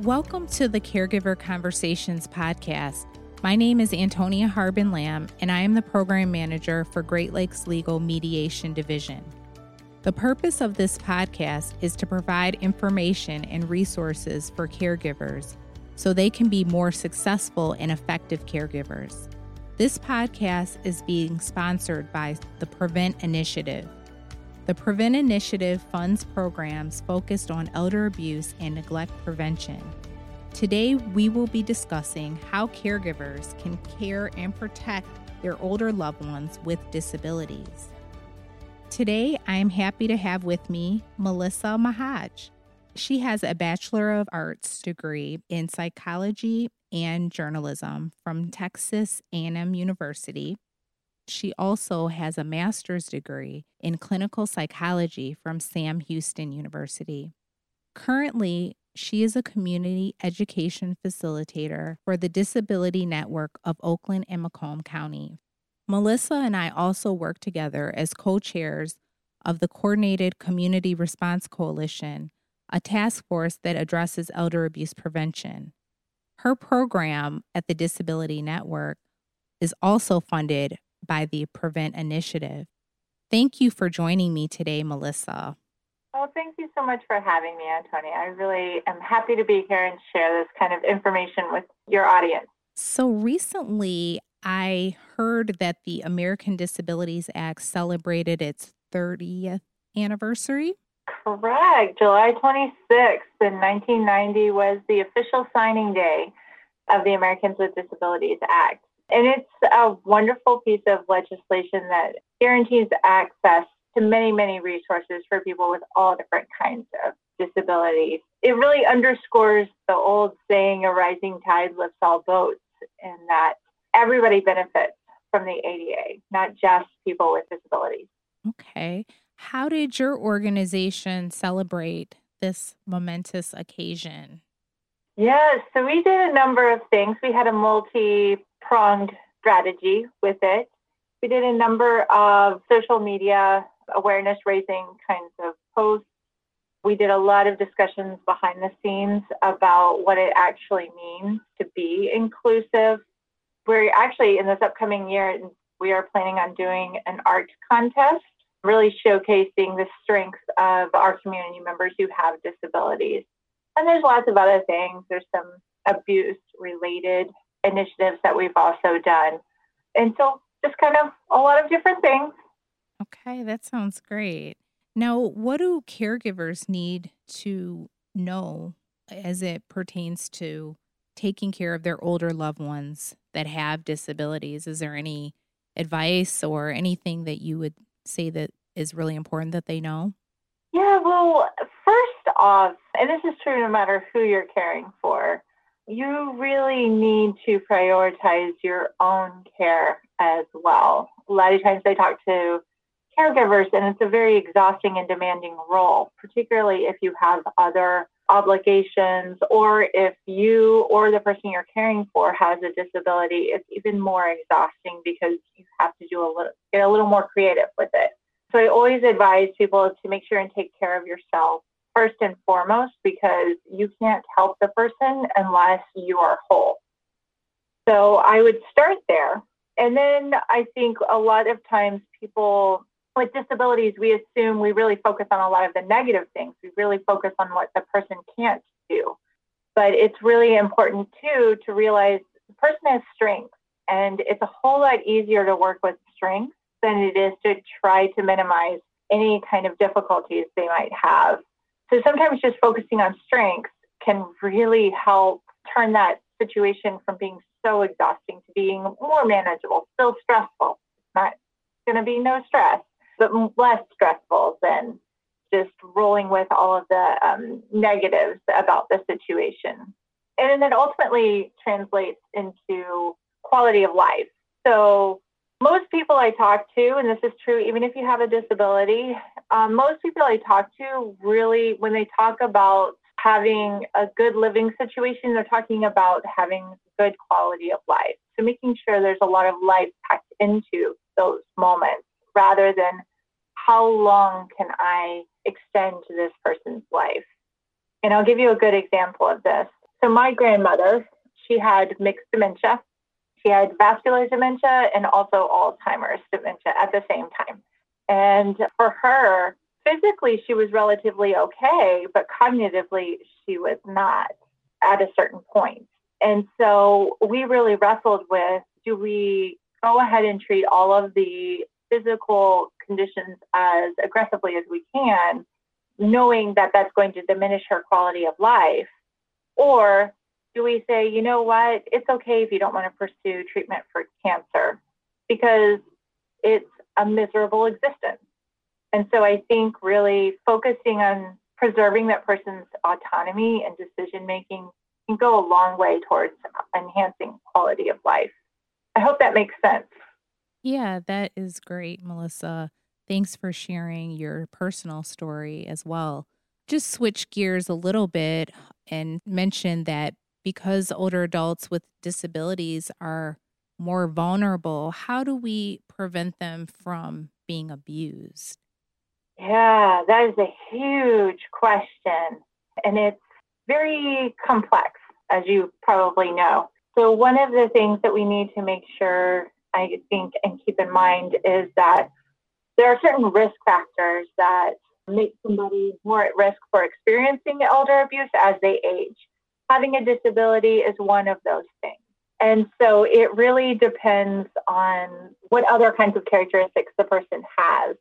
Welcome to the Caregiver Conversations podcast. My name is Antonia Harbin Lamb, and I am the program manager for Great Lakes Legal Mediation Division. The purpose of this podcast is to provide information and resources for caregivers so they can be more successful and effective caregivers. This podcast is being sponsored by the Prevent Initiative. The Prevent Initiative funds programs focused on elder abuse and neglect prevention. Today, we will be discussing how caregivers can care and protect their older loved ones with disabilities. Today, I am happy to have with me Melissa Mahaj. She has a Bachelor of Arts degree in psychology and journalism from Texas A&M University she also has a master's degree in clinical psychology from Sam Houston University. Currently, she is a community education facilitator for the Disability Network of Oakland and Macomb County. Melissa and I also work together as co chairs of the Coordinated Community Response Coalition, a task force that addresses elder abuse prevention. Her program at the Disability Network is also funded by the Prevent Initiative. Thank you for joining me today, Melissa. Well, thank you so much for having me, Antonia. I really am happy to be here and share this kind of information with your audience. So, recently I heard that the American Disabilities Act celebrated its 30th anniversary. Correct. July 26th in 1990 was the official signing day of the Americans with Disabilities Act. And it's a wonderful piece of legislation that guarantees access to many, many resources for people with all different kinds of disabilities. It really underscores the old saying, a rising tide lifts all boats, and that everybody benefits from the ADA, not just people with disabilities. Okay. How did your organization celebrate this momentous occasion? Yes, so we did a number of things. We had a multi pronged strategy with it. We did a number of social media awareness raising kinds of posts. We did a lot of discussions behind the scenes about what it actually means to be inclusive. We're actually in this upcoming year, we are planning on doing an art contest, really showcasing the strengths of our community members who have disabilities. And there's lots of other things. There's some abuse related initiatives that we've also done. And so just kind of a lot of different things. Okay, that sounds great. Now, what do caregivers need to know as it pertains to taking care of their older loved ones that have disabilities? Is there any advice or anything that you would say that is really important that they know? Yeah, well, first off, and this is true no matter who you're caring for, you really need to prioritize your own care as well. A lot of times I talk to caregivers, and it's a very exhausting and demanding role, particularly if you have other obligations or if you or the person you're caring for has a disability. It's even more exhausting because you have to do a little get a little more creative with it. So I always advise people to make sure and take care of yourself first and foremost because you can't help the person unless you are whole. So I would start there. And then I think a lot of times people with disabilities, we assume we really focus on a lot of the negative things. We really focus on what the person can't do. But it's really important too to realize the person has strengths and it's a whole lot easier to work with strengths than it is to try to minimize any kind of difficulties they might have. So sometimes just focusing on strengths can really help turn that situation from being so exhausting to being more manageable, still stressful. It's not going to be no stress, but less stressful than just rolling with all of the um, negatives about the situation. And then ultimately translates into quality of life. So most people I talk to, and this is true even if you have a disability, um, most people I talk to really, when they talk about having a good living situation, they're talking about having good quality of life. So making sure there's a lot of life packed into those moments rather than how long can I extend this person's life. And I'll give you a good example of this. So my grandmother, she had mixed dementia. She had vascular dementia and also Alzheimer's dementia at the same time. And for her, physically, she was relatively okay, but cognitively, she was not at a certain point. And so we really wrestled with do we go ahead and treat all of the physical conditions as aggressively as we can, knowing that that's going to diminish her quality of life? Or do we say, you know what, it's okay if you don't want to pursue treatment for cancer because it's a miserable existence? And so I think really focusing on preserving that person's autonomy and decision making can go a long way towards enhancing quality of life. I hope that makes sense. Yeah, that is great, Melissa. Thanks for sharing your personal story as well. Just switch gears a little bit and mention that because older adults with disabilities are more vulnerable, how do we prevent them from being abused? Yeah, that is a huge question. And it's very complex, as you probably know. So, one of the things that we need to make sure, I think, and keep in mind is that there are certain risk factors that make somebody more at risk for experiencing elder abuse as they age. Having a disability is one of those things. And so it really depends on what other kinds of characteristics the person has.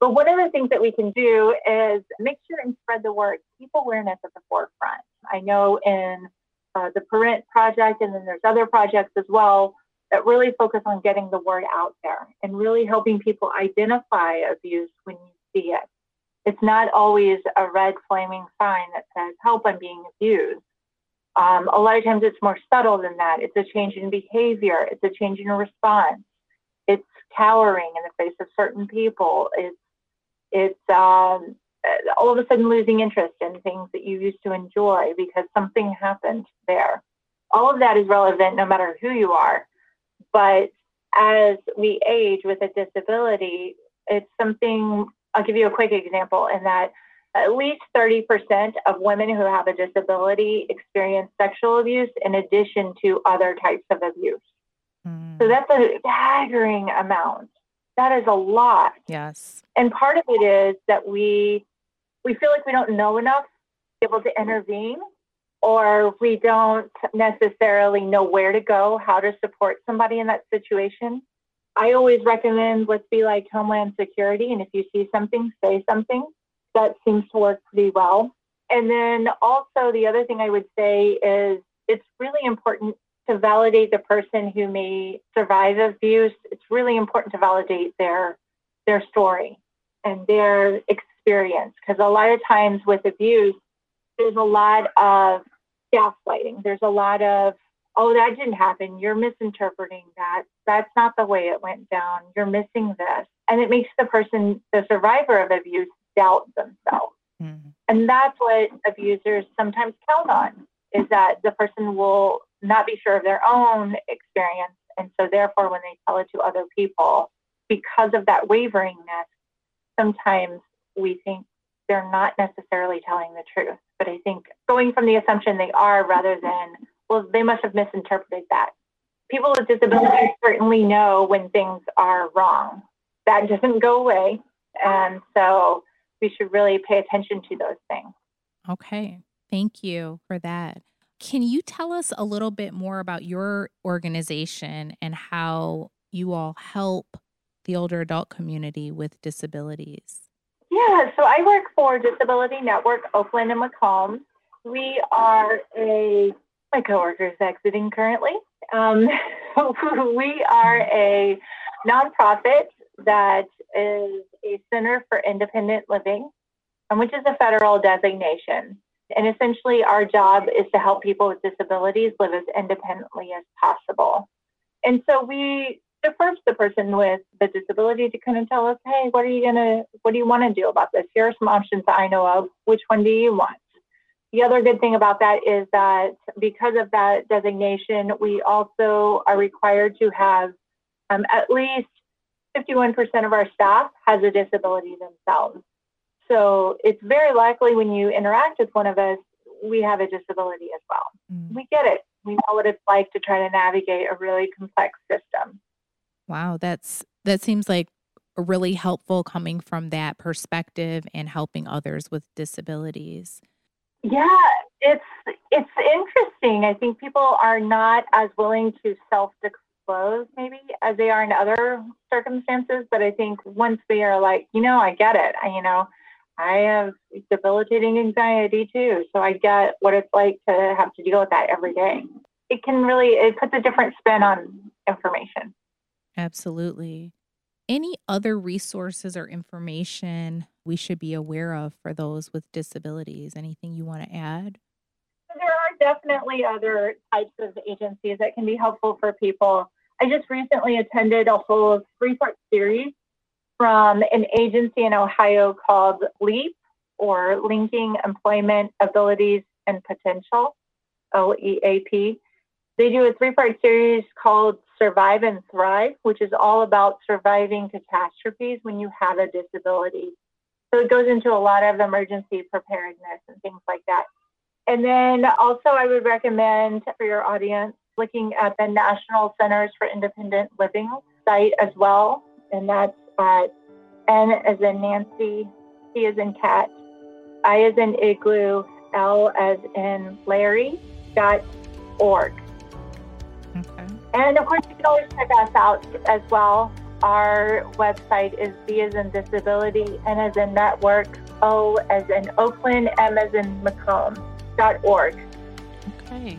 But one of the things that we can do is make sure and spread the word, keep awareness at the forefront. I know in uh, the Parent Project, and then there's other projects as well that really focus on getting the word out there and really helping people identify abuse when you see it. It's not always a red flaming sign that says, help, I'm being abused. Um, a lot of times it's more subtle than that. It's a change in behavior, it's a change in response, it's cowering in the face of certain people, it's it's um, all of a sudden losing interest in things that you used to enjoy because something happened there. All of that is relevant no matter who you are. But as we age with a disability, it's something, I'll give you a quick example in that at least 30% of women who have a disability experience sexual abuse in addition to other types of abuse. Mm. So that's a staggering amount. That is a lot. Yes. And part of it is that we we feel like we don't know enough to be able to intervene or we don't necessarily know where to go, how to support somebody in that situation. I always recommend let's be like Homeland Security and if you see something, say something. That seems to work pretty well. And then also the other thing I would say is it's really important to validate the person who may survive abuse, it's really important to validate their their story and their experience because a lot of times with abuse, there's a lot of gaslighting. There's a lot of oh that didn't happen. You're misinterpreting that. That's not the way it went down. You're missing this, and it makes the person, the survivor of abuse, doubt themselves. Mm-hmm. And that's what abusers sometimes count on is that the person will not be sure of their own experience. And so, therefore, when they tell it to other people, because of that waveringness, sometimes we think they're not necessarily telling the truth. But I think going from the assumption they are rather than, well, they must have misinterpreted that. People with disabilities certainly know when things are wrong. That doesn't go away. And so we should really pay attention to those things. Okay. Thank you for that. Can you tell us a little bit more about your organization and how you all help the older adult community with disabilities? Yeah, so I work for Disability Network Oakland and Macomb. We are a, my coworker is exiting currently. Um, we are a nonprofit that is a Center for Independent Living, um, which is a federal designation. And essentially, our job is to help people with disabilities live as independently as possible. And so we defer to the person with the disability to kind of tell us, hey, what are you gonna, what do you want to do about this? Here are some options that I know of. Which one do you want? The other good thing about that is that because of that designation, we also are required to have um, at least 51% of our staff has a disability themselves. So it's very likely when you interact with one of us, we have a disability as well. mm. we get it. We know what it's like to try to navigate a really complex system. Wow, that's that seems like really helpful coming from that perspective and helping others with disabilities. Yeah, it's it's interesting. I think people are not as willing to maybe as they are in other circumstances, but I think once they are like, you know, I get it. I, you know, I have debilitating anxiety too, so I get what it's like to have to deal with that every day. It can really it puts a different spin on information. Absolutely. Any other resources or information we should be aware of for those with disabilities? Anything you want to add? There are definitely other types of agencies that can be helpful for people. I just recently attended a whole three part series from an agency in Ohio called LEAP or Linking Employment Abilities and Potential, OEAP. They do a three part series called Survive and Thrive, which is all about surviving catastrophes when you have a disability. So it goes into a lot of emergency preparedness and things like that. And then also, I would recommend for your audience looking at the National Centers for Independent Living site as well. And that's at N as in Nancy, C as in cat, I as in igloo, L as in Larry, dot org. Okay. And of course, you can always check us out as well. Our website is D as in disability, N as in network, O as in Oakland, M as in Macomb, dot org. Okay.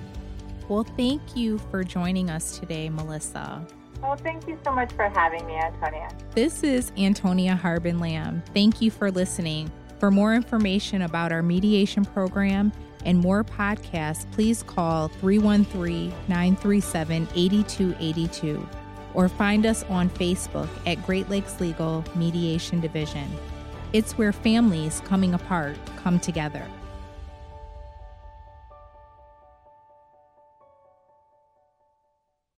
Well, thank you for joining us today, Melissa. Well, thank you so much for having me, Antonia. This is Antonia Harbin Lamb. Thank you for listening. For more information about our mediation program and more podcasts, please call 313 937 8282 or find us on Facebook at Great Lakes Legal Mediation Division. It's where families coming apart come together.